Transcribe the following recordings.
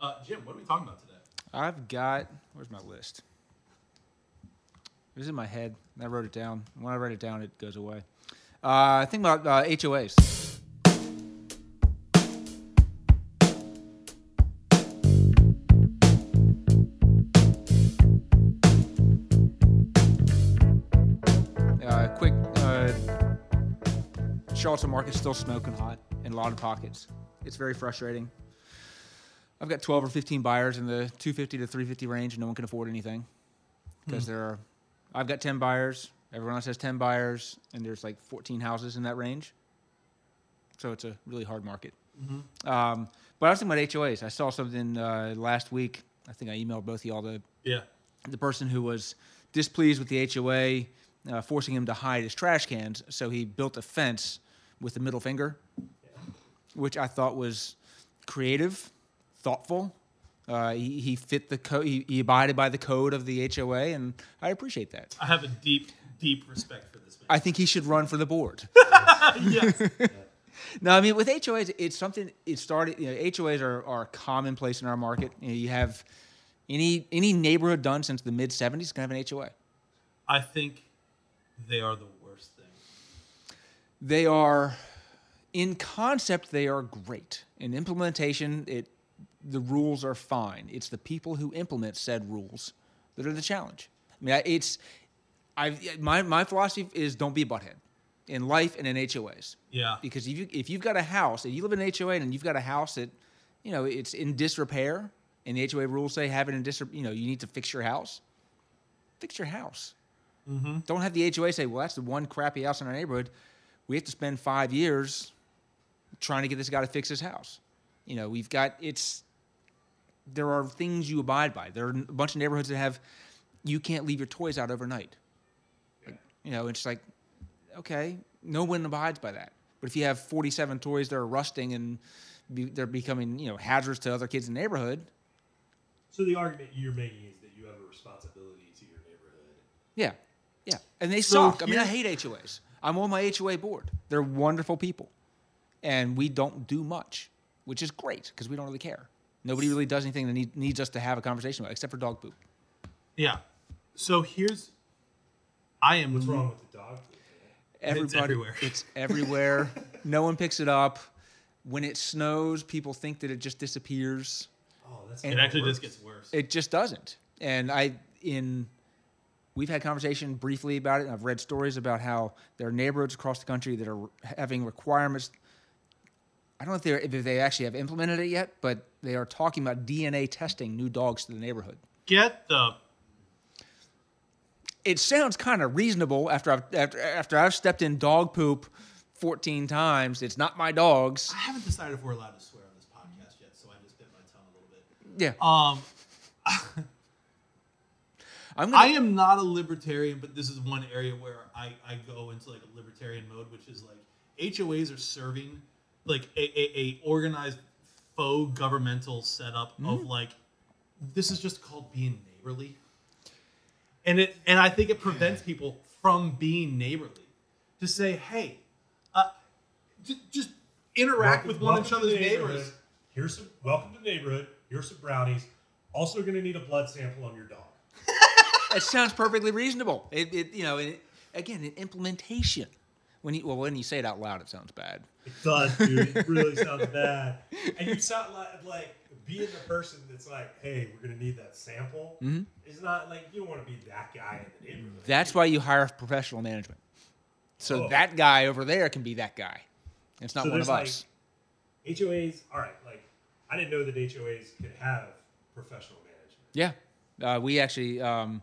Uh, Jim, what are we talking about today? I've got where's my list? It was in my head. I wrote it down. When I write it down, it goes away. Uh, I think about uh, HOAs. Uh, quick, uh, Charleston market's still smoking hot in a lot of pockets. It's very frustrating. I've got 12 or 15 buyers in the 250 to 350 range, and no one can afford anything because there are. I've got 10 buyers. Everyone else has 10 buyers, and there's like 14 houses in that range. So it's a really hard market. Um, but I was thinking about HOAs. I saw something uh, last week. I think I emailed both of y'all the Yeah. the person who was displeased with the HOA uh, forcing him to hide his trash cans, so he built a fence with the middle finger, which I thought was creative, thoughtful. Uh, he, he fit the code. He, he abided by the code of the HOA, and I appreciate that. I have a deep, deep respect for this man. I think he should run for the board. yes. No, I mean with HOAs, it's something. It started. You know, HOAs are, are commonplace in our market. You, know, you have any any neighborhood done since the mid '70s can have an HOA. I think they are the worst thing. They are, in concept, they are great. In implementation, it the rules are fine. It's the people who implement said rules that are the challenge. I mean, it's I my my philosophy is don't be a butthead in life and in HOAs. Yeah. because if you if you've got a house and you live in an HOA and you've got a house that you know it's in disrepair and the HOA rules say have it in dis you know you need to fix your house, fix your house. Mm-hmm. Don't have the HOA say, well, that's the one crappy house in our neighborhood. We have to spend five years trying to get this guy to fix his house. You know, we've got it's there are things you abide by. There are a bunch of neighborhoods that have you can't leave your toys out overnight. You know, it's like okay, no one abides by that. But if you have 47 toys that are rusting and be, they're becoming, you know, hazards to other kids in the neighborhood, So the argument you're making is that you have a responsibility to your neighborhood. yeah, yeah. And they So suck. I mean, I hate HOAs. I'm on my HOA board. They're wonderful people. And we don't do much, which is great because we don't really care. Nobody really does anything that need, needs us to have a conversation about, except for dog poop. Yeah. So here's, I am. What's wrong with the dog? food, man? Everybody, everywhere. It's everywhere. no one picks it up. When it snows, people think that it just disappears. Oh, that's And- It actually works. just gets worse. It just doesn't. And I in we've had conversation briefly about it. And I've read stories about how there are neighborhoods across the country that are having requirements. I don't know if they if they actually have implemented it yet, but they are talking about DNA testing new dogs to the neighborhood. Get the. It sounds kind of reasonable after I've after after I've stepped in dog poop 14 times. It's not my dogs. I haven't decided if we're allowed to swear on this podcast yet, so I just bit my tongue a little bit. Yeah, Um, I'm gonna, I am not a libertarian, but this is one area where I, I go into like a libertarian mode, which is like HOAs are serving like a, a, a organized faux governmental setup of like this is just called being neighborly. And it and I think it prevents people from being neighborly. To say, hey, uh, j- just interact Welcome- with one welcome each other's neighbors. Here's some welcome to the neighborhood. Here's some brownies. Also, going to need a blood sample on your dog. It sounds perfectly reasonable. It, it you know, it, again, in implementation. When you well, when you say it out loud, it sounds bad. It does, dude. It really sounds bad. And you sound like, like being the person that's like, hey, we're going to need that sample. Mm-hmm. It's not like you don't want to be that guy in the neighborhood. That's why you hire professional management. So Oh. that guy over there can be that guy. It's not So one of us. HOAs, all right. Like, I didn't know that HOAs could have professional management. Yeah, uh, we actually, um,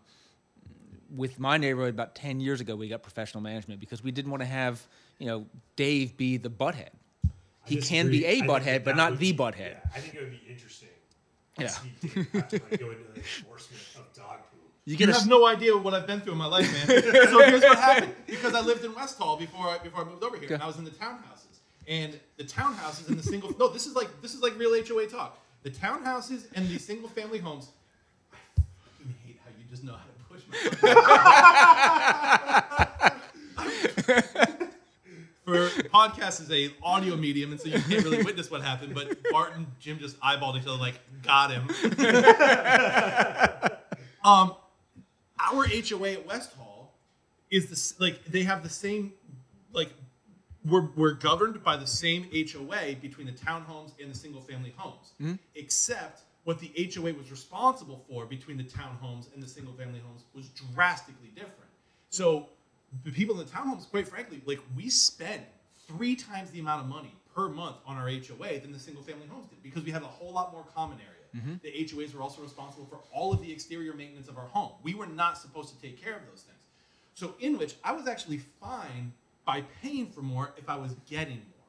with my neighborhood, about ten years ago, we got professional management because we didn't want to have you know Dave be the butthead. I He can be disagree. a I think butthead, but not the be- butthead. Yeah, I think it would be interesting. to Yeah. see Dave have to like go into the enforcement of dog poop. You You get a have s- no idea what I've been through in my life, man. so here's what happened. Because I lived in West Hall before I, before I moved over here, and I was in the townhouses. And the townhouses and the single no, this is like this is like real HOA talk. The townhouses and the single family homes. I fucking hate how you just know how to push my. for podcast is a audio medium, and so you can't really witness what happened. But Bart and Jim just eyeballed each other, like got him. um, our HOA at West Hall is this like they have the same like we're we're governed by the same HOA between the townhomes and the single family homes, except what the HOA was responsible for between the townhomes and the single family homes was drastically different. So the people in the townhomes, quite frankly, like we spend three times the amount of money per month on our HOA than the single family homes did because we had a whole lot more common area. Mm-hmm. The HOAs were also responsible for all of the exterior maintenance of our home. We were not supposed to take care of those things. So in which I was actually fine by paying for more if I was getting more.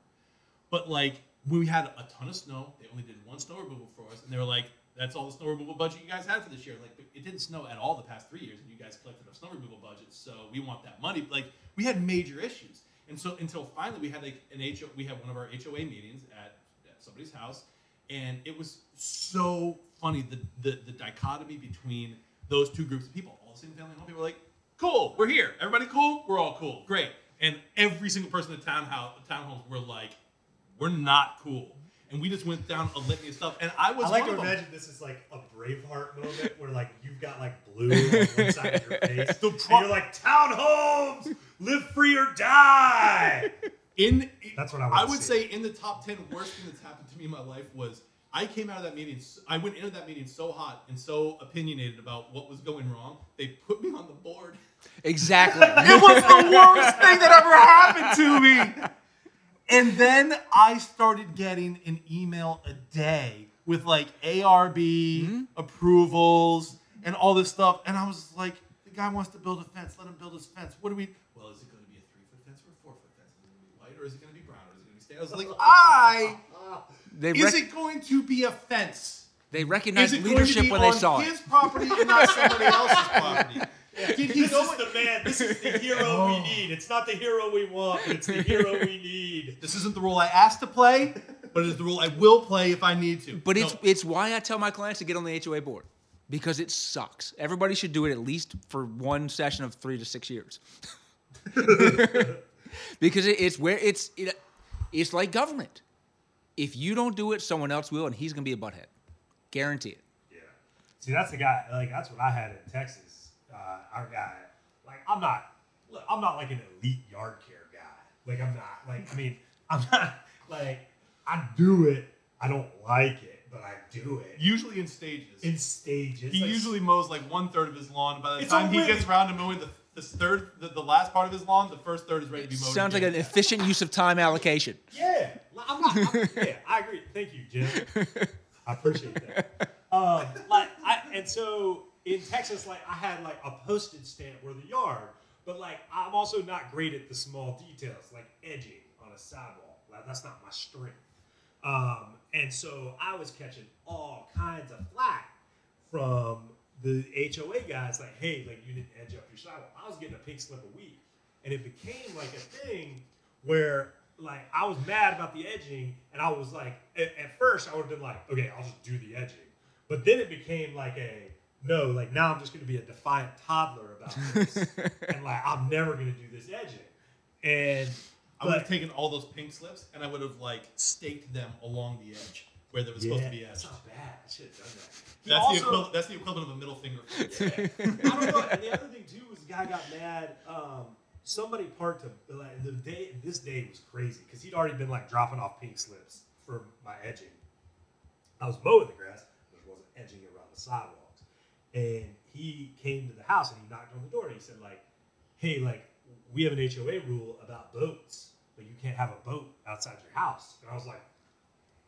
But like we had a ton of snow, they only did one snow removal for us, and they were like, "That's all the snow removal budget you guys had for this year." Like, it didn't snow at all the past three years, and you guys collected our snow removal budget, so we want that money. Like, we had major issues, and so until finally we had like an HO, we had one of our HOA meetings at, at somebody's house, and it was so funny the, the the dichotomy between those two groups of people. All the single family home people were like, "Cool, we're here. Everybody cool? We're all cool. Great." And every single person in the townhouse, townhomes were like, we're not cool. And we just went down a litany of stuff. And I was I like one to of them. imagine this is like a Braveheart moment where like you've got like blue on one side of your face. The and pro- you're like, townhomes, live free or die. In That's what I I wanna would see. say in the top ten worst thing that's happened to me in my life was I came out of that meeting. I went into that meeting so hot and so opinionated about what was going wrong. They put me on the board. Exactly. It was the worst thing that ever happened to me. And then I started getting an email a day with like ARB mm-hmm. approvals and all this stuff. And I was like, the guy wants to build a fence. Let him build his fence. What do we? Well, is it going to be a three foot fence or a four foot fence? Is it going to be white or is it going to be brown or is it going to be stained? I was like, I. They, Is it going to be a fence? they recognized it going to leadership be when they on saw it. his property and not somebody else's property? Did he This know is it? the man. This is the hero we oh. need. It's not the hero we want, but it's the hero we need. This isn't the role I asked to play, but it is the role I will play if I need to. But No, it's it's why I tell my clients to get on the HOA board because it sucks. Everybody should do it at least for one session of three to six years. because it, it's where it's it, it's like government. If you don't do it, someone else will, and he's gonna be a butthead. Guarantee it. Yeah. See, that's the guy. Like that's what I had in Texas. Uh, our guy. Like I'm not. Look, I'm not like an elite yard care guy. Like I'm not. Like I mean, I'm not. Like I do it. I don't like it, but I do it usually in stages. in stages. he Like, usually mows like one third of his lawn. By the time he gets around to mowing the, the third, the, the last part of his lawn, the first third is ready to be mowed. Sounds like an efficient use of time allocation. Yeah, I'm not. I'm, yeah, I agree. Thank you, Jim. I appreciate that. Um, like, I, and so in Texas, like, I had like a postage stamp where the yard, but like, I'm also not great at the small details, like edging on a sidewalk. Like, that's not my strength. Um, and so I was catching all kinds of flack from the HOA guys, like, hey, like you didn't edge up your sidewalk. I was getting a pink slip a week, and it became like a thing where like I was mad about the edging, and I was like, at, at first I would have been like, okay, I'll just do the edging, but then it became like a no, like now I'm just going to be a defiant toddler about this, and like I'm never going to do this edging, and I would have taken all those pink slips and I would have like staked them along the edge where there was supposed to be edge. That's not bad. I should have done that. He That's also- the equivalent. That's the equivalent of a middle finger. I don't know. And the other thing too was the guy got mad. Um, somebody parked a like the day. This day was crazy because he'd already been like dropping off pink slips for my edging. I was mowing the grass, but wasn't edging around the sidewalks. And he came to the house and he knocked on the door and he said like, "Hey, like we have an HOA rule about boats. but you can't have a boat outside your house." And I was like.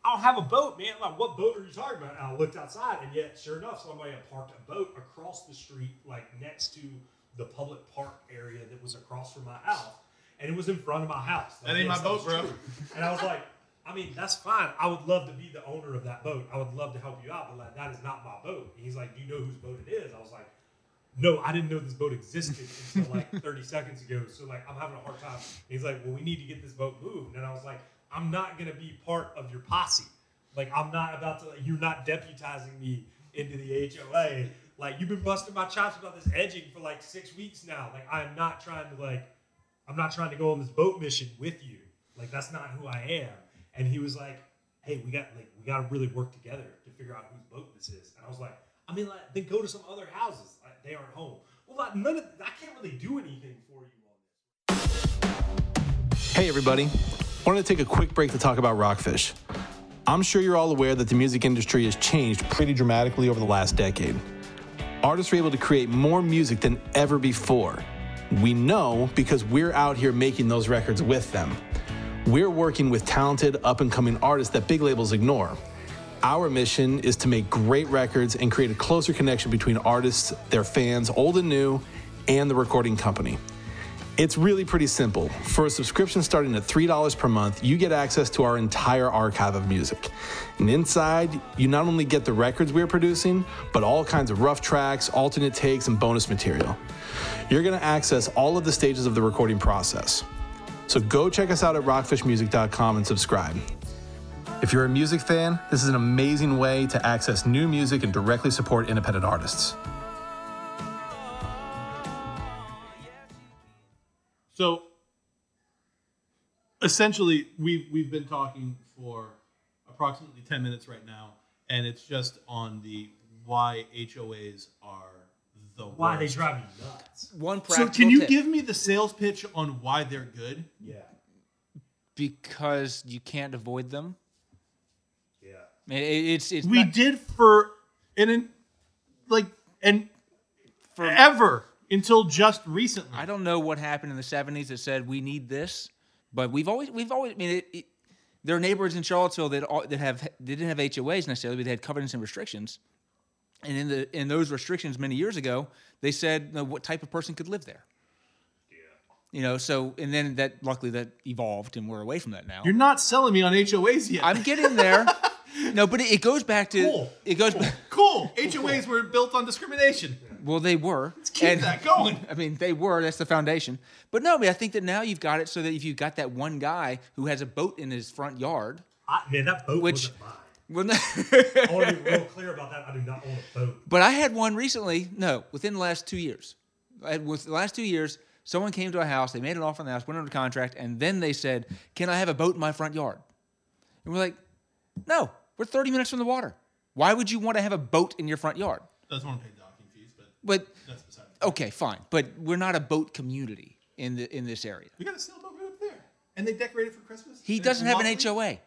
I don't have a boat, man. Like, what boat are you talking about? And I looked outside, and yet, sure enough, somebody had parked a boat across the street, like next to the public park area that was across from my house, and it was in front of my house. That ain't my boat, bro. And I was like, I mean, that's fine. I would love to be the owner of that boat. I would love to help you out, but like, that is not my boat. And he's like, Do you know whose boat it is? I was like, No, I didn't know this boat existed until like 30 seconds ago. So like, I'm having a hard time. And he's like, Well, we need to get this boat moved. And I was like, I'm not gonna be part of your posse. Like, I'm not about to. like, You're not deputizing me into the HOA. Like, you've been busting my chops about this edging for like six weeks now. Like, I'm not trying to like. I'm not trying to go on this boat mission with you. Like that's not who I am. And he was like, hey, we got like we got to really work together to figure out whose boat this is. And I was like, I mean, like then go to some other houses. Like, they aren't home. Well, like, none of I can't really do anything for you on this. Hey, everybody. Wanted to take a quick break to talk about Rockfish. I'm sure you're all aware that the music industry has changed pretty dramatically over the last decade. Artists are able to create more music than ever before. We know because we're out here making those records with them. We're working with talented, up and coming artists that big labels ignore. Our mission is to make great records and create a closer connection between artists, their fans, old and new, and the recording company. It's really pretty simple. For a subscription starting at $3 per month, you get access to our entire archive of music. And inside, you not only get the records we're producing, but all kinds of rough tracks, alternate takes, and bonus material. You're going to access all of the stages of the recording process. So go check us out at rockfishmusic.com and subscribe. If you're a music fan, this is an amazing way to access new music and directly support independent artists. So essentially we've we've been talking for approximately 10 minutes right now and it's just on the why HOAs are the Why they worst. drive me nuts? One So can you tip, give me the sales pitch on why they're good? Yeah, because you can't avoid them. yeah. It- it's it's We not- did for and in like and forever until just recently. I don't know what happened in the '70s that said we need this, but we've always we've always. I mean, it, it, there are neighborhoods in Charlottesville that all, that have they didn't have HOAs necessarily, but they had covenants and restrictions. And in the in those restrictions many years ago, they said you know, what type of person could live there. Yeah. You know, so and then that luckily that evolved, and we're away from that now. You're not selling me on HOAs yet. I'm getting there. no, but it, it goes back to Cool. it goes. back cool. HOAs were built on discrimination. Well, they were. Let's keep that going. I mean, they were. That's the foundation. But no, I mean, I think that now you've got it so that if you've got that one guy who has a boat in his front yard, I, man, that boat Which- wasn't mine. Well, no, I want to be real clear about that. I do not own a boat. but I had one recently. No, within the last two years. I had, with the last two years, someone came to a house. They made an offer on the house, went under contract, and then they said, "Can I have a boat in my front yard?" And we're like, "No, we're 30 minutes from the water. Why would you want to have a boat in your front yard?" Doesn't want to pay docking fees, but But that's beside okay, fine. But we're not a boat community in the in this area. We got a sailboat right up there, and they decorate it for Christmas. He doesn't have an lovely. HOA.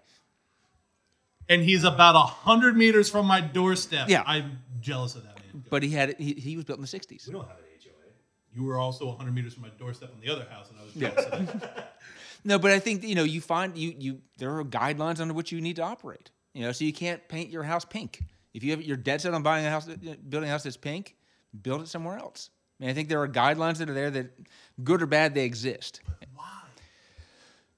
And he's about a hundred meters from my doorstep. Yeah. I'm jealous of that man. But he had he, he was built in the 60s. We don't have an HOA. You were also 100 meters from my doorstep on the other house, and I was jealous of that. No, but I think you know you find you you there are guidelines under which you need to operate. You know, so you can't paint your house pink. If you have you're dead set on buying a house, uh, building a house that's pink, build it somewhere else. I mean, I think there are guidelines that are there that, good or bad, they exist Why?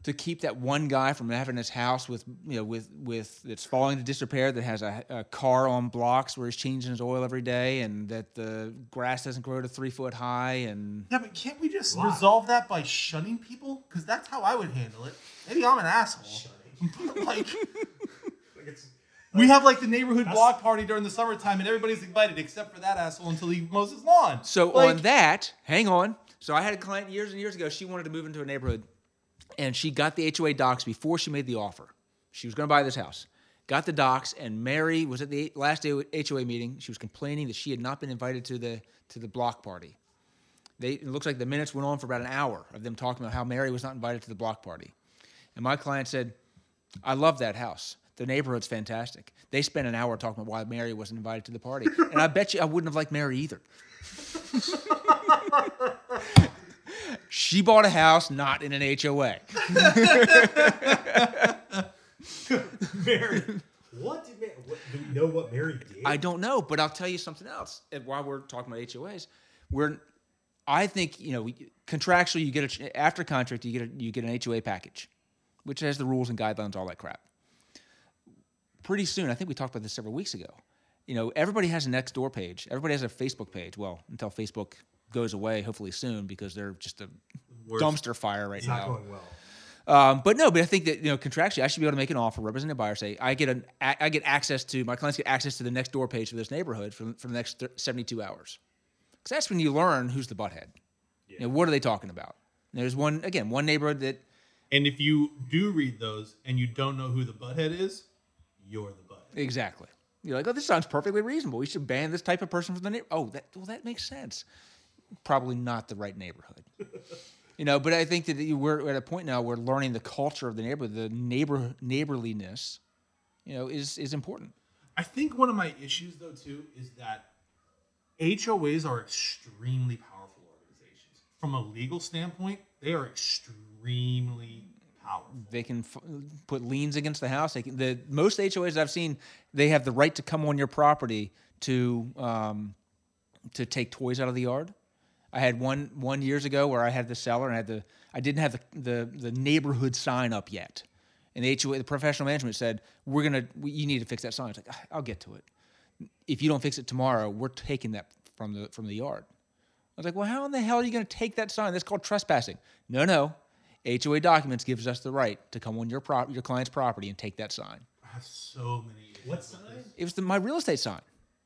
To keep that one guy from having his house with you know with with that's falling to disrepair that has a, a car on blocks where he's changing his oil every day and that the grass doesn't grow to three foot high and Yeah, but can't we just Why? resolve that by shunning people? Because that's how I would handle it. Maybe I'm an asshole. like Like it's, we have like the neighborhood block party during the summertime, and everybody's invited except for that asshole until he mows his lawn. So Like, on that, hang on. So I had a client years and years ago. She wanted to move into a neighborhood, and she got the HOA docs before she made the offer. She was going to buy this house. Got the docs, and Mary was at the last HOA meeting. She was complaining that she had not been invited to the to the block party. They it looks like the minutes went on for about an hour of them talking about how Mary was not invited to the block party. And my client said, "I love that house. The neighborhood's fantastic." They spent an hour talking about why Mary wasn't invited to the party, and I bet you I wouldn't have liked Mary either. She bought a house not in an HOA. Mary. What did Mary? What, do we know what Mary did? I don't know, but I'll tell you something else. And while we're talking about HOAs, we're, I think you know, we, contractually, you get a, after contract, you get a, you get an HOA package, which has the rules and guidelines, all that crap. Pretty soon, I think we talked about this several weeks ago. You know, everybody has a Nextdoor page. Everybody has a Facebook page. Well, until Facebook goes away, hopefully soon, because they're just a Worst. dumpster fire right it's now. not going well. Um, but no, but I think that you know contractually, I should be able to make an offer, represent a buyer, say I get an a- I get access to my clients get access to the Nextdoor page for this neighborhood for, for the next seventy two hours, because that's when you learn who's the butthead. You know, what are they talking about? And there's one again, one neighborhood that And if you do read those and you don't know who the butthead is, you're the butthead. exactly. You're like, oh, this sounds perfectly reasonable. We should ban this type of person from the neighborhood. Oh, that well, that makes sense. Probably not the right neighborhood. you know, but I think that we're at a point now where learning the culture of the neighborhood, the neighbor neighborliness, you know, is is important. I think one of my issues though too is that HOAs are extremely powerful organizations. From a legal standpoint, they are extremely powerful. They can f- put liens against the house. They can, the most HOAs I've seen, they have the right to come on your property to um, to take toys out of the yard. I had one one years ago where I had the seller and I had the I didn't have the the, the neighborhood sign up yet, and the HOA the professional management said we're gonna we, you need to fix that sign. I was like "Ah, I'll get to it. If you don't fix it tomorrow, we're taking that from the from the yard. I was like, well, how in the hell are you going to take that sign? That's called trespassing. No, no. HOA documents gives us the right to come on your prop, your client's property and take that sign. I have so many. What sign? this. It was the, my real estate sign.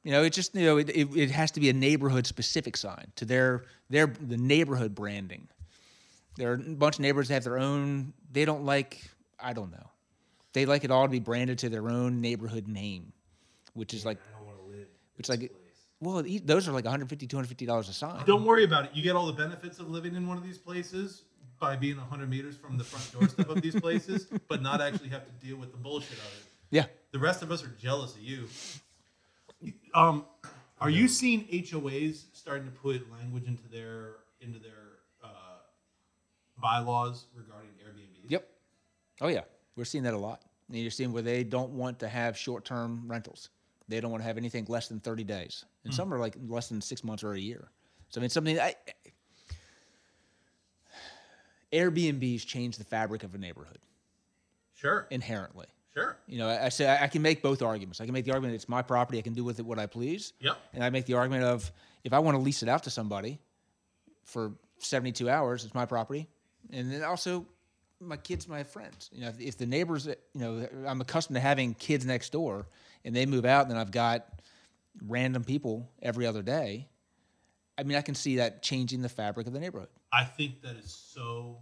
You know, it just you know it, it, it has to be a neighborhood specific sign to their their the neighborhood branding. There are a bunch of neighbors that have their own. They don't like. I don't know. They like it all to be branded to their own neighborhood name, which is like I don't want to live. It's like well, those are like 150 250 dollars a sign. Don't worry about it. You get all the benefits of living in one of these places by being 100 meters from the front doorstep of these places, but not actually have to deal with the bullshit of it. Yeah. The rest of us are jealous of you. Um, are you seeing HOAs starting to put language into their into their uh, bylaws regarding Airbnb? Yep. Oh yeah, we're seeing that a lot. And you're seeing where they don't want to have short-term rentals. They don't want to have anything less than 30 days, and some are like less than six months or a year. So I mean, something I, Airbnbs change the fabric of a neighborhood Sure. inherently. Sure. You know, I, I say I can make both arguments. I can make the argument it's my property; I can do with it what I please. Yep. And I make the argument of if I want to lease it out to somebody for 72 hours, it's my property. And then also, my kids, my friends. You know, if, if the neighbors, you know, I'm accustomed to having kids next door, and they move out, and then I've got random people every other day. I mean, I can see that changing the fabric of the neighborhood. I think that is so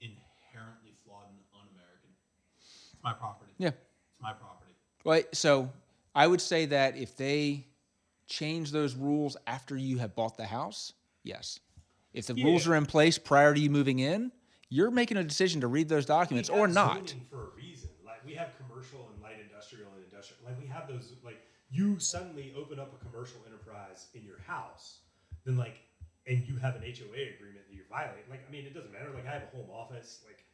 inherently flawed and un-American. It's my property. Yeah. It's my property. Right. so I would say that if they change those rules after you have bought the house, yes. If the rules are in place prior to you moving in, you're making a decision to read those documents or not. for a reason. Like we have commercial and light industrial and industrial. Like we have those. Like you suddenly open up a commercial enterprise in your house, then like, and you have an HOA agreement that you're violating. Like I mean, it doesn't matter. Like I have a home office. Like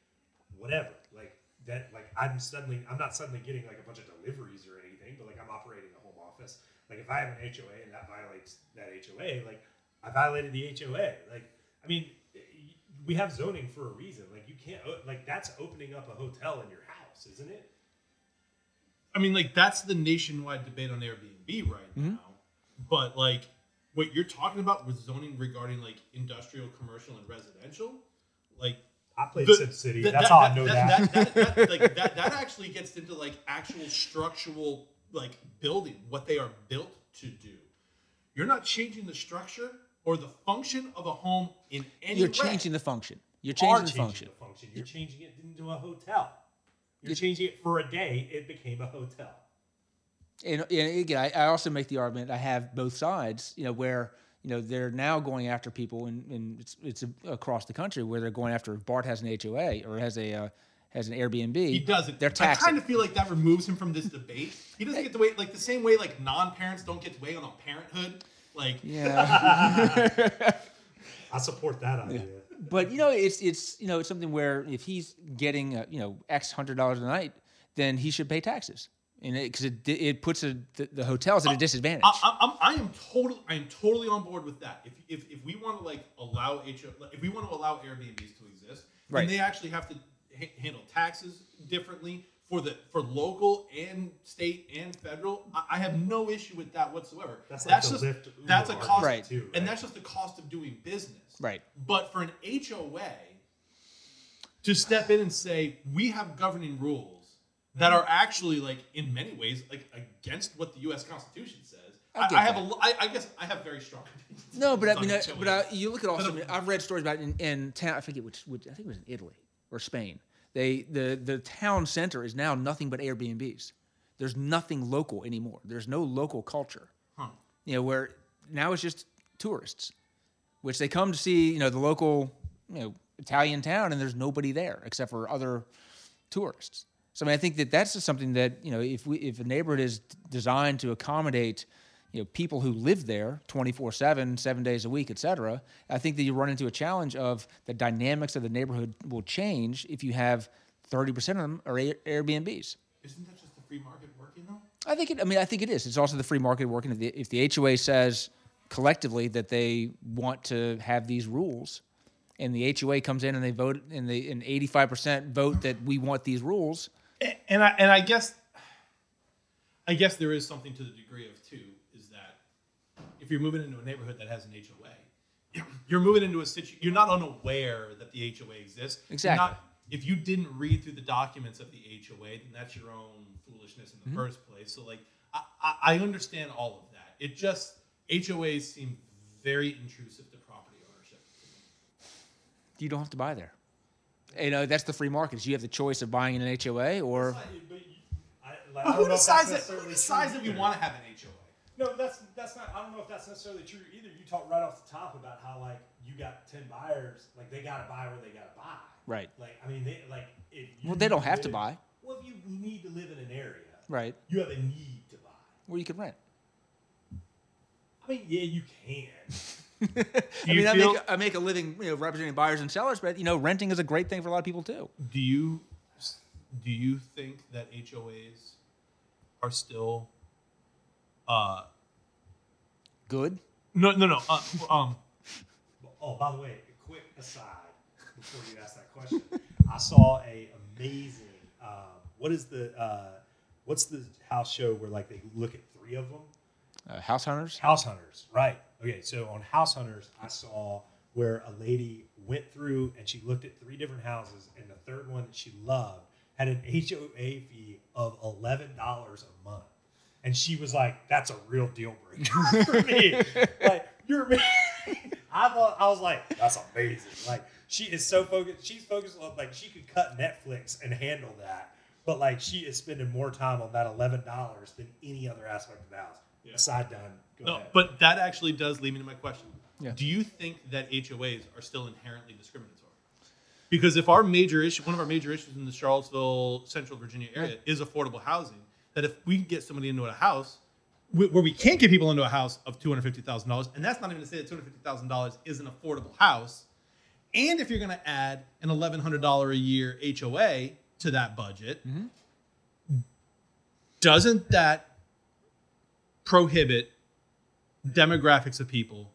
whatever. Like that. Like I'm suddenly. I'm not suddenly getting like a bunch of deliveries or anything. But like I'm operating a home office. Like if I have an HOA and that violates that HOA, like I violated the HOA. Like I mean, we have zoning for a reason. Like you can't like that's opening up a hotel in your house, isn't it? I mean, like that's the nationwide debate on Airbnb right Mm-hmm. now. But like what you're talking about with zoning regarding like industrial, commercial, and residential, like I played the- SimCity. that- that's that- how I know that, that. that, that, that- like, that, that actually gets into like actual structural like building, what they are built to do. You're not changing the structure or the function of a home in any You're way. changing the function. You're are changing the changing function. the function. You're changing it into a hotel. You're changing it for a day. It became a hotel. And, and again, I, I also make the argument I have both sides. You know, where you know they're now going after people, and, and it's, it's across the country where they're going after. If Bart has an HOA or has a uh, has an Airbnb. He doesn't. They're taxing. I kind of feel like that removes him from this debate. He doesn't get to weigh like the same way like non-parents don't get to weigh on a parenthood. Like yeah. I support that idea. but you know, it's it's you know it's something where if he's getting uh, you know X hundred dollars a night, then he should pay taxes, and because it, it it puts a, the, the hotels at a disadvantage. I, I, I'm, I am totally, I am totally on board with that. If, if, if we want to like allow HO, if we want to allow Airbnbs to exist, Right. then they actually have to ha- handle taxes differently for the for local and state and federal. I, I have no issue with that whatsoever. That's like the just Lyft, that's a cost, Right. too, and that's just the cost of doing business. Right. But for an HOA to step in and say we have governing rules that are actually like in many ways like against what the U.S. Constitution says, I I, I have that. a, l- I, I guess I have very strong opinions No, but I mean, I, but I, you look at also. Uh, I've read stories about it in, in town. I think it was, which- I think it was in Italy or Spain. They the the town center is now nothing but Airbnbs. There's nothing local anymore. There's no local culture. Huh. You know where now it's just tourists, which they come to see. You know the local you know Italian town, and there's nobody there except for other tourists. So I mean, I think that that's just something that you know if we if a neighborhood is designed to accommodate you know people who live there 24/7 7 days a week etc I think that you run into a challenge of the dynamics of the neighborhood will change if you have 30% of them are Air- Airbnbs. Isn't that just the free market working though? I think it I mean I think it is. It's also the free market working. If the, if the HOA says collectively that they want to have these rules and the HOA comes in and they vote and they and 85% vote that we want these rules and I and I guess I guess there is something to the degree of too is that if you're moving into a neighborhood that has an HOA, you're moving into a situation You're not unaware that the HOA exists. Exactly. not- if you didn't read through the documents of the HOA, then that's your own foolishness in the Mm-hmm. first place. So like I, I, I understand all of that. It just HOAs seem very intrusive to property ownership. you don't have to buy there. You know, that's the free market. You have the choice of buying in an HOA or But you- I, like, But I who don't know if that's decides that? Who decides if you want to have an HOA? No, that's that's not. I don't know if that's necessarily true either. You talked right off the top about how like you got ten buyers, like they got to buy where they got to buy. Right. Like I mean, they like if you Well, they don't need have to buy. Well, if you need to live in an area, right you have a need to buy. where you could rent. I mean, yeah, you can. I mean, I make I make a living, you know, representing buyers and sellers, but you know, renting is a great thing for a lot of people too. Do you do you think that HOAs are still uh Good. no no no uh, um Oh, by the way, a quick aside before you ask that question, I saw a amazing. Um, what is the uh, what's the house show where like they look at three of them? Uh, house hunters. House Hunters, right? Okay, so on House Hunters, I saw where a lady went through and she looked at three different houses, and the third one that she loved had an HOA fee of eleven dollars a month, and she was like, "That's a real deal breaker for me." like you're, I thought I was like, "That's amazing." Like she is so focused. She's focused on like she could cut Netflix and handle that. But like she is spending more time on that eleven dollars than any other aspect of the house. Yeah. Aside done. Go no ahead. but that actually does lead me to my question. Yeah. Do you think that HOAs are still inherently discriminatory? Because if our major issue, one of our major issues in the Charlottesville, Central Virginia area is affordable housing, that if we can get somebody into a house where we can't get people into a house of two hundred fifty thousand dollars, and that's not even to say that two hundred fifty thousand dollars is an affordable house, and if you're going to add an eleven hundred dollar a year HOA to that budget, mm-hmm. doesn't that prohibit demographics of people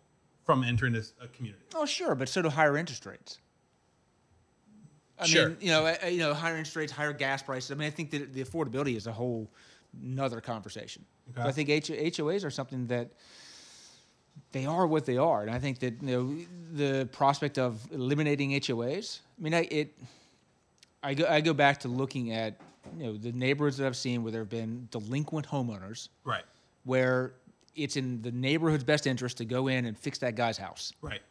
from entering this a community? Oh, sure, but so do higher interest rates. I Sure. mean, you know, you know, higher interest rates, higher gas prices. I mean, I think that the affordability is a whole another conversation. Okay. I think H- HOAs are something that they are what they are, and I think that you know the prospect of eliminating HOAs. I mean, I it. I go I go back to looking at you know the neighborhoods that I've seen where there have been delinquent homeowners, Right. Where it's in the neighborhood's best interest to go in and fix that guy's house Right.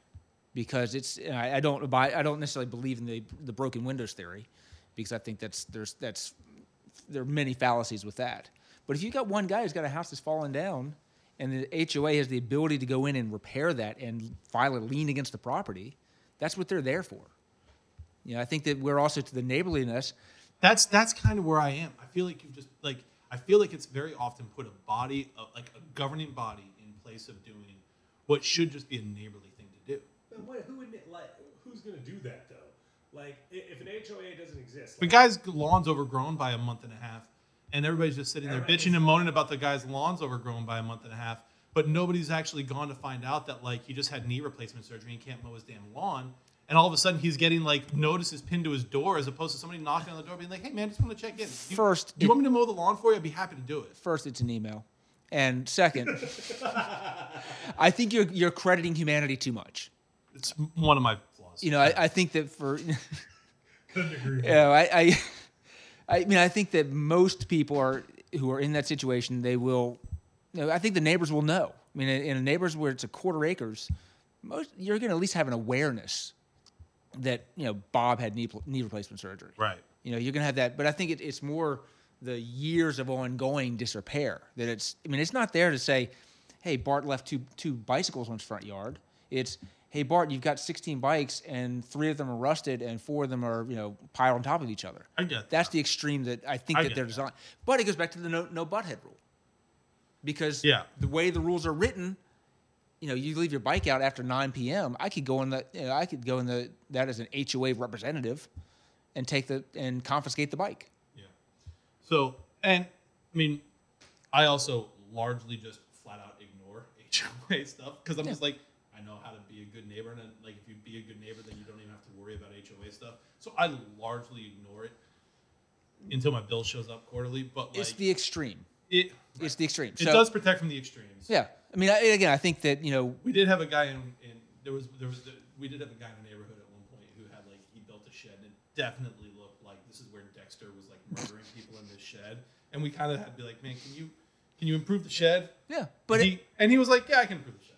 because it's I, I don't buy I don't necessarily believe in the the broken windows theory because I think that's there's that's there are many fallacies with that. But if you've got one guy who's got a house that's fallen down and the HOA has the ability to go in and repair that and file a lien against the property, that's what they're there for. You know, I think that we're also to the neighborliness. That's that's kind of where I am. I feel like you've just like I feel like it's very often put a body of, like a governing body in place of doing what should just be a neighborly thing to do. But what, who would like? Who's gonna do that though? Like, if an HOA doesn't exist, The like, guy's lawn's overgrown by a month and a half, and everybody's just sitting there bitching and moaning about the guy's lawn's overgrown by a month and a half. But nobody's actually gone to find out that like he just had knee replacement surgery and can't mow his damn lawn. And all of a sudden he's getting like notices pinned to his door as opposed to somebody knocking on the door being like, "Hey man, just want to check in. You- First, do you it- want me to mow the lawn for you? I'd be happy to do it." First, it's an email, and second, I think you're you're crediting humanity too much. It's one of my flaws. You know, I, I think that for couldn't agree. you know, I, I, I mean, I think that most people are who are in that situation. They will, you know, I think the neighbors will know. I mean, in, in neighborhoods where it's a quarter acres, most you're going to at least have an awareness that you know Bob had knee knee replacement surgery. Right. You know, you're gonna have that, but I think it, it's more the years of ongoing disrepair that it's. I mean, it's not there to say, "Hey, Bart left two two bicycles on his front yard." It's, "Hey, Bart, you've got 16 bikes and three of them are rusted and four of them are you know piled on top of each other." I get that. That's the extreme that I think I that they're that. designed. But it goes back to the no no butthead rule, because Yeah. the way the rules are written, you know, you leave your bike out after 9 p.m. I could go in the, you know, I could go in the that as an HOA representative, and take the and confiscate the bike. Yeah. So, and I mean, I also largely just flat out ignore HOA stuff because I'm just like, I know how to be a good neighbor, and then, like if you be a good neighbor, then you don't even have to worry about HOA stuff. So I largely ignore it until my bill shows up quarterly. But like, it's the extreme. it It's the extreme. it So, does protect from the extremes. Yeah, I mean, I, again, I think that you know, We did have a guy in, in there was there was we did have a guy in the neighborhood at one point who had like he built a shed and it definitely looked like this is where Dexter was like murdering people in this shed and we kind of had to be like man can you can you improve the shed yeah, but he, it, and he was like yeah I can improve the shed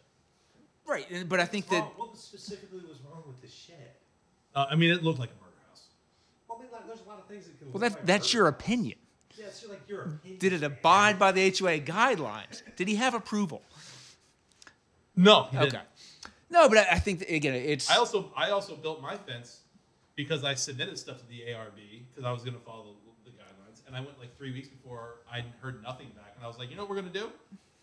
right. But I think that Wrong- what was specifically was wrong with the shed? uh, I mean it looked like a murder house Well, I mean, like, there's a lot of things that can. well, look that's like that's murder. your opinion. Yeah, it's like your opinion. Did it man. abide by the HOA guidelines? Did he have approval? No he didn't. Okay. No, but I, I think that, again, it's I also I also built my fence because I submitted stuff to the ARB because I was going to follow the, the guidelines, and I went like three weeks before I heard nothing back, and I was like, you know what we're going to do?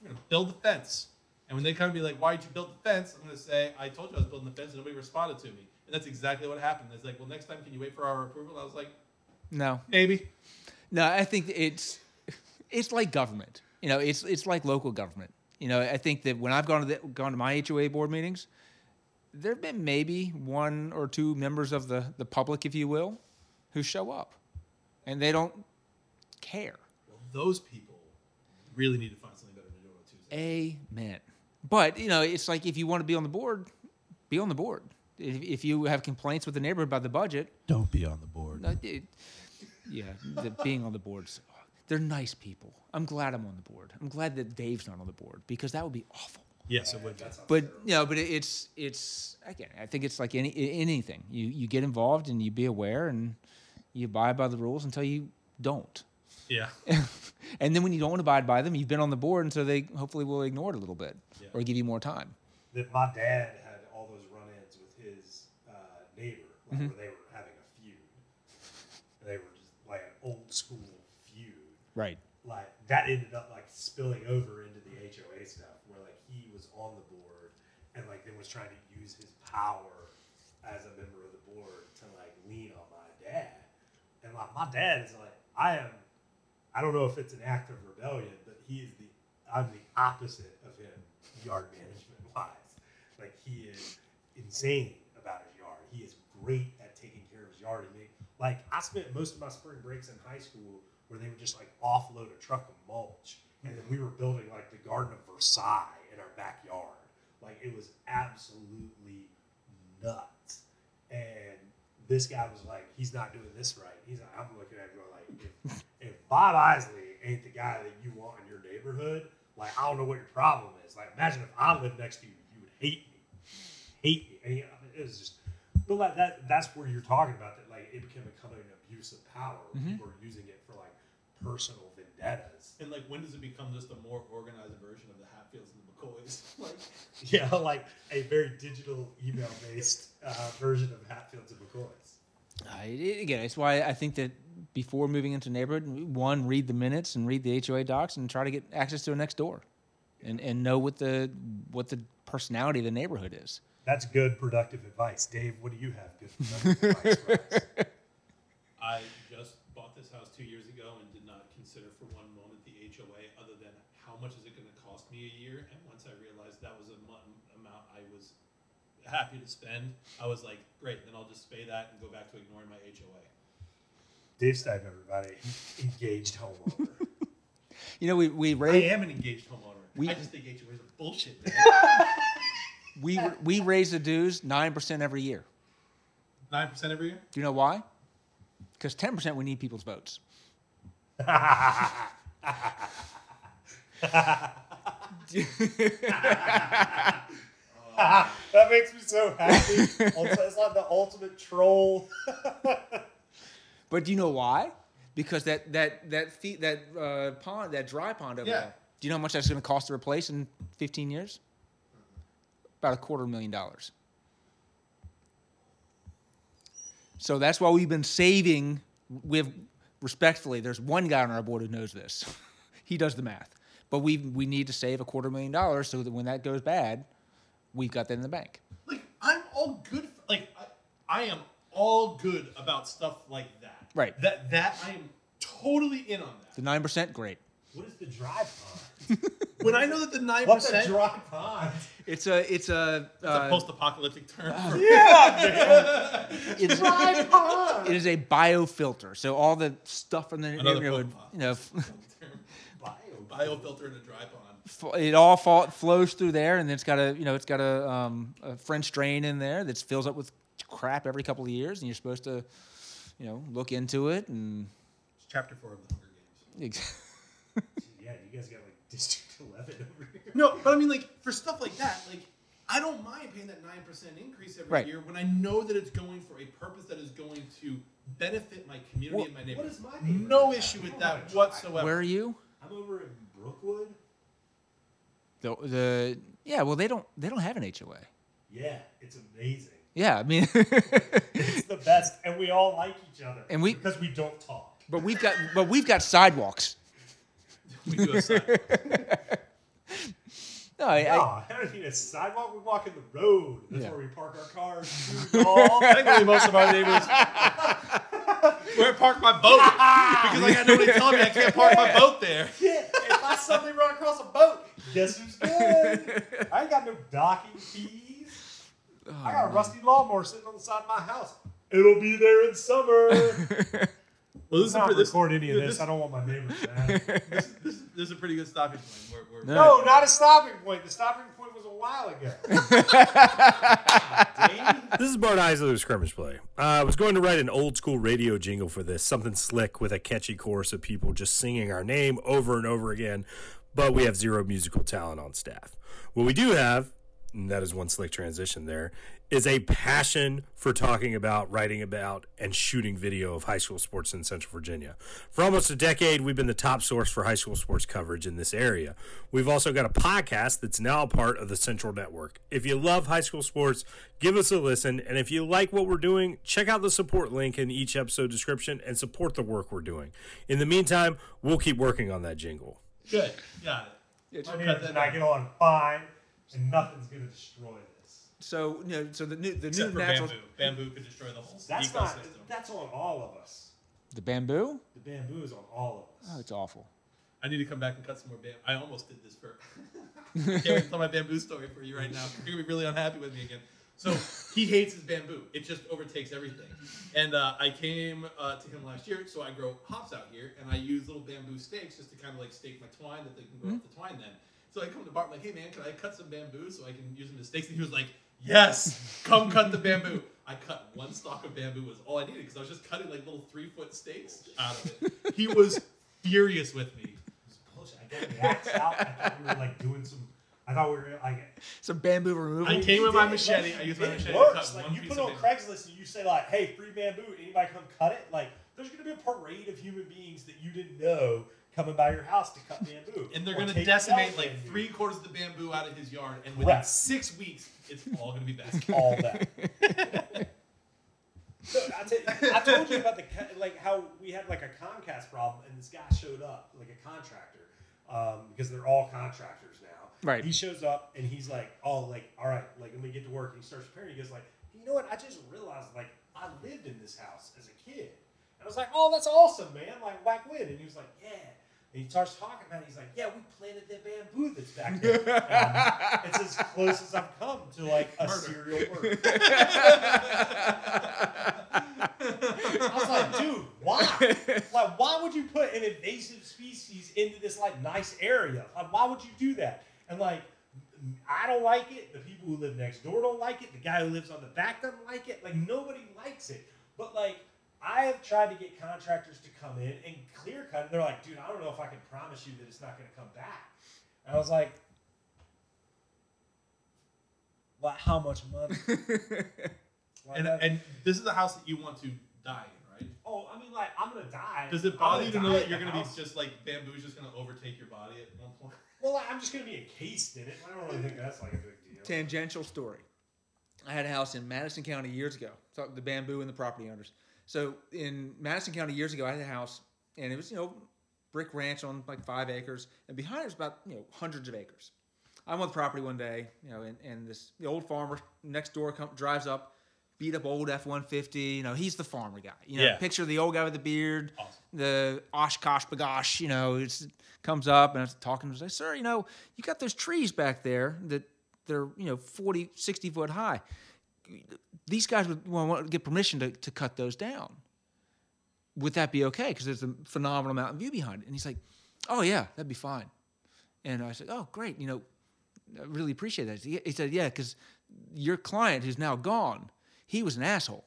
We're going to build the fence. And when they come and be like, why did you build the fence? I'm going to say, I told you I was building the fence, and nobody responded to me. And that's exactly what happened. It's like, well, next time, can you wait for our approval? And I was like, no, maybe. no. I think it's it's like government. You know, it's it's like local government. You know, I think that when I've gone to the, gone to my HOA board meetings, there have been maybe one or two members of the the public, if you will, who show up, and they don't care. Well, those people really need to find something better to do on a Tuesday. Amen. But you know, it's like if you want to be on the board, be on the board. If, if you have complaints with the neighborhood about the budget, Don't be on the board. no, it, yeah, the, being on the boards, they're nice people. I'm glad I'm on the board. I'm glad that Dave's not on the board because that would be awful. Yes, it would be. But you know, but it's it's again, I think it's like any anything. You you get involved and you be aware and you abide by the rules until you don't. Yeah. and then when you don't abide by them, you've been on the board, and so they hopefully will ignore it a little bit Yeah. or give you more time. that my dad had all those run-ins with his uh, neighbor, like Mm-hmm. where they were having a feud. They were just like an old school feud. Right. Like that ended up like spilling over into the HOA stuff, where like he was on the board and like then was trying to use his power as a member of the board to like lean on my dad. And like my dad is like, I am. I don't know if it's an act of rebellion, but he is the. I'm the opposite of him, yard management wise. Like he is insane about his yard. He is great at taking care of his yard. Mean, like I spent most of my spring breaks in high school where they would just like offload a truck of mulch, and then we were building like the Garden of Versailles in our backyard. Like it was absolutely nuts. And this guy was like, he's not doing this right. He's like, I'm looking at going like, if, if Bob Isley ain't the guy that you want in your neighborhood, like I don't know what your problem is. Like imagine if I lived next to you, you would hate me, hate me. And he, it was just, but like that, that's where you're talking about that. Like it became becoming an abuse of power. Mm-hmm. People are using it for like personal vendettas. And like, when does it become just a more organized version of the Hatfields and the McCoys? Like, Yeah, like a very digital email based uh, version of Hatfields and McCoys. I, again, it's why I think that before moving into a neighborhood, one, read the minutes and read the HOA docs and try to get access to a Nextdoor, and and know what the what the personality of the neighborhood is. That's good productive advice. Dave, what do you have good productive advice for us? I just bought this house two years ago and did not consider for one moment the HOA other than how much is it going to cost me a year. And once I realized that was a mo- amount I was happy to spend, I was like, great, then I'll just pay that and go back to ignoring my HOA. Dave Stipe, everybody, engaged homeowner. You know, we we I raised am an engaged homeowner. We- I just think HOAs are bullshit. man. we we raise the dues nine percent every year. Nine percent every year. Do you know why? Because ten percent we need people's votes. that makes me so happy. it's like the ultimate troll. But do you know why? Because that that that that uh, pond, that dry pond over Yeah. there. Do you know how much that's going to cost to replace in 15 years? About a quarter million dollars. So that's why we've been saving. With respectfully, there's one guy on our board who knows this. he does the math. But we we need to save a quarter million dollars so that when that goes bad, we've got that in the bank. Like I'm all good. For, like I, I am all good about stuff like that. Right. That that I am totally in on that. The nine percent, great. what is the drive pond? When I know that the nine What's a percent dry pond? It's a it's a It's a uh, post-apocalyptic term. for- it's, Dry pond. it is a biofilter. So all the stuff from the Another neighborhood, Pokemon. you know, Bio. Biofilter in a dry pond. f- it all fall, flows through there, and it's got a you know it's got a, um, a French drain in there that fills up with crap every couple of years, and you're supposed to, you know, look into it and. It's chapter four of the Hunger Games. Yeah, you guys got like District 11 over here. No, but I mean, like for stuff like that, like I don't mind paying that nine percent increase every Right. year when I know that it's going for a purpose that is going to benefit my community Well, and my What neighborhood. is my neighborhood? No at? issue with that whatsoever. Where are you? I'm over in Brookwood. The, the yeah, well they don't they don't have an HOA. Yeah, it's amazing. Yeah, I mean, It's the best, and we all like each other. And we- because we don't talk. but we've got but we've got sidewalks. We do a side. No, I, No, I, I don't need a sidewalk. We walk in the road. That's Yeah. where we park our cars. food, all. Technically, most of our neighbors. Where I park my boat because I got nobody telling me I can't park my boat there. Yeah, if I suddenly run across a boat, guess who's good? I ain't got no docking fees. I got a oh, rusty lawnmower sitting on the side of my house. It'll be there in summer. Well, Let's not record any of this. I don't want my neighbors mad. This, this, this is a pretty good stopping point. We're, we're, No. No, not a stopping point. The stopping point was a while ago. This is Bart Isley of Scrimmage Play. Uh, I was going to write an old school radio jingle for this, something slick with a catchy chorus of people just singing our name over and over again, but we have zero musical talent on staff. What we do have, and that is one slick transition there, is a passion for talking about, writing about, and shooting video of high school sports in Central Virginia. For almost a decade, we've been the top source for high school sports coverage in this area. We've also got a podcast that's now a part of the Central Network. If you love high school sports, give us a listen. And if you like what we're doing, check out the support link in each episode description and support the work we're doing. In the meantime, we'll keep working on that jingle. good. Got it. My neighbors and I get on fine, and nothing's going to destroy this. So you know, so the new the Except new for natural bamboo. Bamboo could destroy the whole That's ecosystem. not. That's on all of us. the bamboo. The bamboo is on all of us. Oh, it's awful. I need to come back and cut some more bamboo. I almost did this for. Can't wait to tell my bamboo story for you right now. You're gonna be really unhappy with me again. So he hates his bamboo. It just overtakes everything. And uh, I came uh, to him last year, so I grow hops out here, and I use little bamboo stakes just to kind of like stake my twine that they can grow up the twine then. So I come to Bart I'm like, hey man, can I cut some bamboo so I can use them as stakes? And he was like, yes, come cut the bamboo. I cut one stalk of bamboo was all I needed because I was just cutting like little three foot stakes out of it. He was furious with me. It's bullshit. I got the axe out. I thought we were like doing some. I thought we were like. Some bamboo removal. I came with my It- machete. I used my it machete to works. cut Like one you piece put of on bamboo. Craigslist and you say like, "Hey, free bamboo." Anybody come cut it? Like, there's gonna be a parade of human beings that you didn't know coming by your house to cut bamboo. and they're Or going to take decimate like bamboo. three quarters of the bamboo out of his yard, and within Right. six weeks, it's all going to be back. all that. So I, tell you, I told you about the like how we had like a Comcast problem, and this guy showed up like a contractor um, because they're all contractors now. Right. He shows up and he's like, "Oh, like all right, like let me get to work." And he starts repairing. He goes like, "You know what? I just realized like I lived in this house as a kid." And I was like, "Oh, that's awesome, man! Like back when?" And he was like, "Yeah." And he starts talking about it. He's like, "Yeah, we planted the bamboo that's back there." Um, it's as close as I've come to like a Murder. serial murder. I was like, dude, why? Like, why would you put an invasive species into this like nice area? Like, why would you do that? And like, I don't like it. The people who live next door don't like it. The guy who lives on the back doesn't like it. Like, nobody likes it. But like, I have tried to get contractors to come in and clear cut. And they're like, dude, I don't know if I can promise you that it's not going to come back. And I was like, Like how much money? Like And that- and this is a house that you want to die in, right? oh, I mean, like I'm gonna die. Does it bother you to know that you're gonna be just like bamboo's just gonna overtake your body at one point? Well, like, I'm just gonna be encased in it. I don't really think that's like a big deal. Tangential story. I had a house in Madison County years ago. Talk the bamboo and the property owners. So in Madison County years ago, I had a house, and it was you know brick ranch on like five acres, and behind it was about you know hundreds of acres. I'm on the property one day, you know, and, and this the old farmer next door come, drives up, beat up old F one fifty. You know, he's the farmer guy. You know, Yeah. picture the old guy with the beard, Awesome. the OshKosh B'gosh. You know, it's, comes up and I was talking to him. I say, sir, you know, you got those trees back there that they're you know 40, 60 foot high. These guys would want to get permission to, to cut those down. Would that be okay? Because there's a phenomenal mountain view behind it. And he's like, oh yeah, that'd be fine. And I said, oh great, you know, I really appreciate that. He said, yeah, because your client who's now gone, he was an asshole.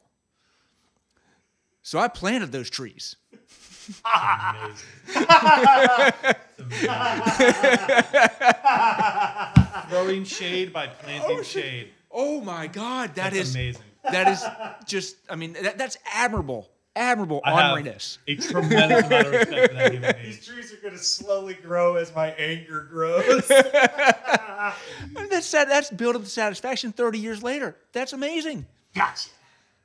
So I planted those trees. Amazing. Throwing shade by planting oh, shade. Oh my God, that That's is amazing. that is just. I mean, that, that's admirable, admirable I have a tremendous amount of respect for that human being. These trees are gonna slowly grow as my anger grows. I mean, that's sad. That's built up the satisfaction. Thirty years later, that's amazing. gotcha.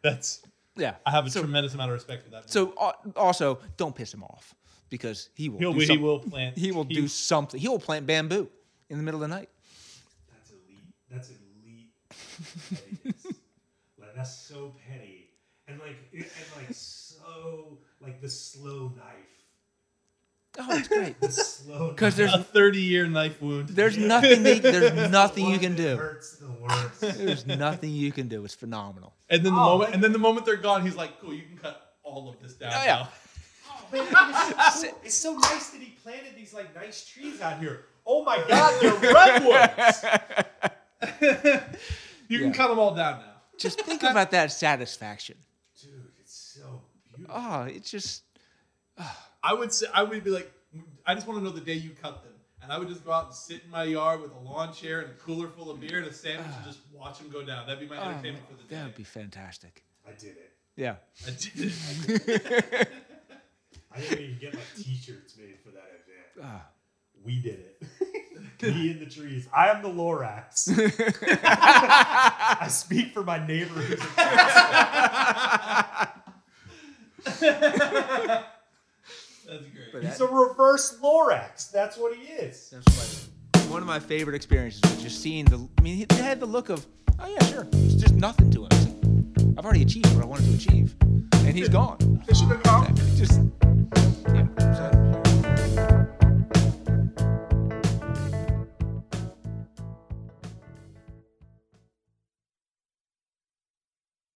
That's Yeah, I have a so, tremendous amount of respect for that. man. So uh, also, don't piss him off because he will. he'll, do he some- will plant. He will do something. He will plant bamboo in the middle of the night. That's elite. That's elite. Pettiness. like that's so petty, and like and like so like the slow knife. Oh, it's great. The slow Because there's a 30 year knife wound. there's nothing they, there's The nothing you can that do. Hurts the worst. There's nothing you can do. It's phenomenal. and then the Oh, moment, and then the moment they're gone, he's like, "Cool, you can cut all of this down." Oh, yeah. now." Oh, man, it's, so, it's so nice that he planted these like nice trees out here. Oh my God, they're redwoods, You can cut them all down now. Just think about that satisfaction. dude. It's so beautiful. Oh, it's just I would say I would be like, I just want to know the day you cut them, and I would just go out and sit in my yard with a lawn chair and a cooler full of beer and a sandwich and just watch them go down. That'd be my oh, entertainment for the day. that would be fantastic. I did it. Yeah. I did it. I didn't even get like T-shirts made for that event. Ah. We did it. Me in the trees. I am the Lorax. I speak for my neighbor who's a That's great. But He's that- a reverse Lorax. That's what he is. That's my, one of my favorite experiences was just seeing the. I mean, he had the look of, oh yeah, sure. It's just nothing to him. It's like, I've already achieved what I wanted to achieve, and he's gone. Fishing and Just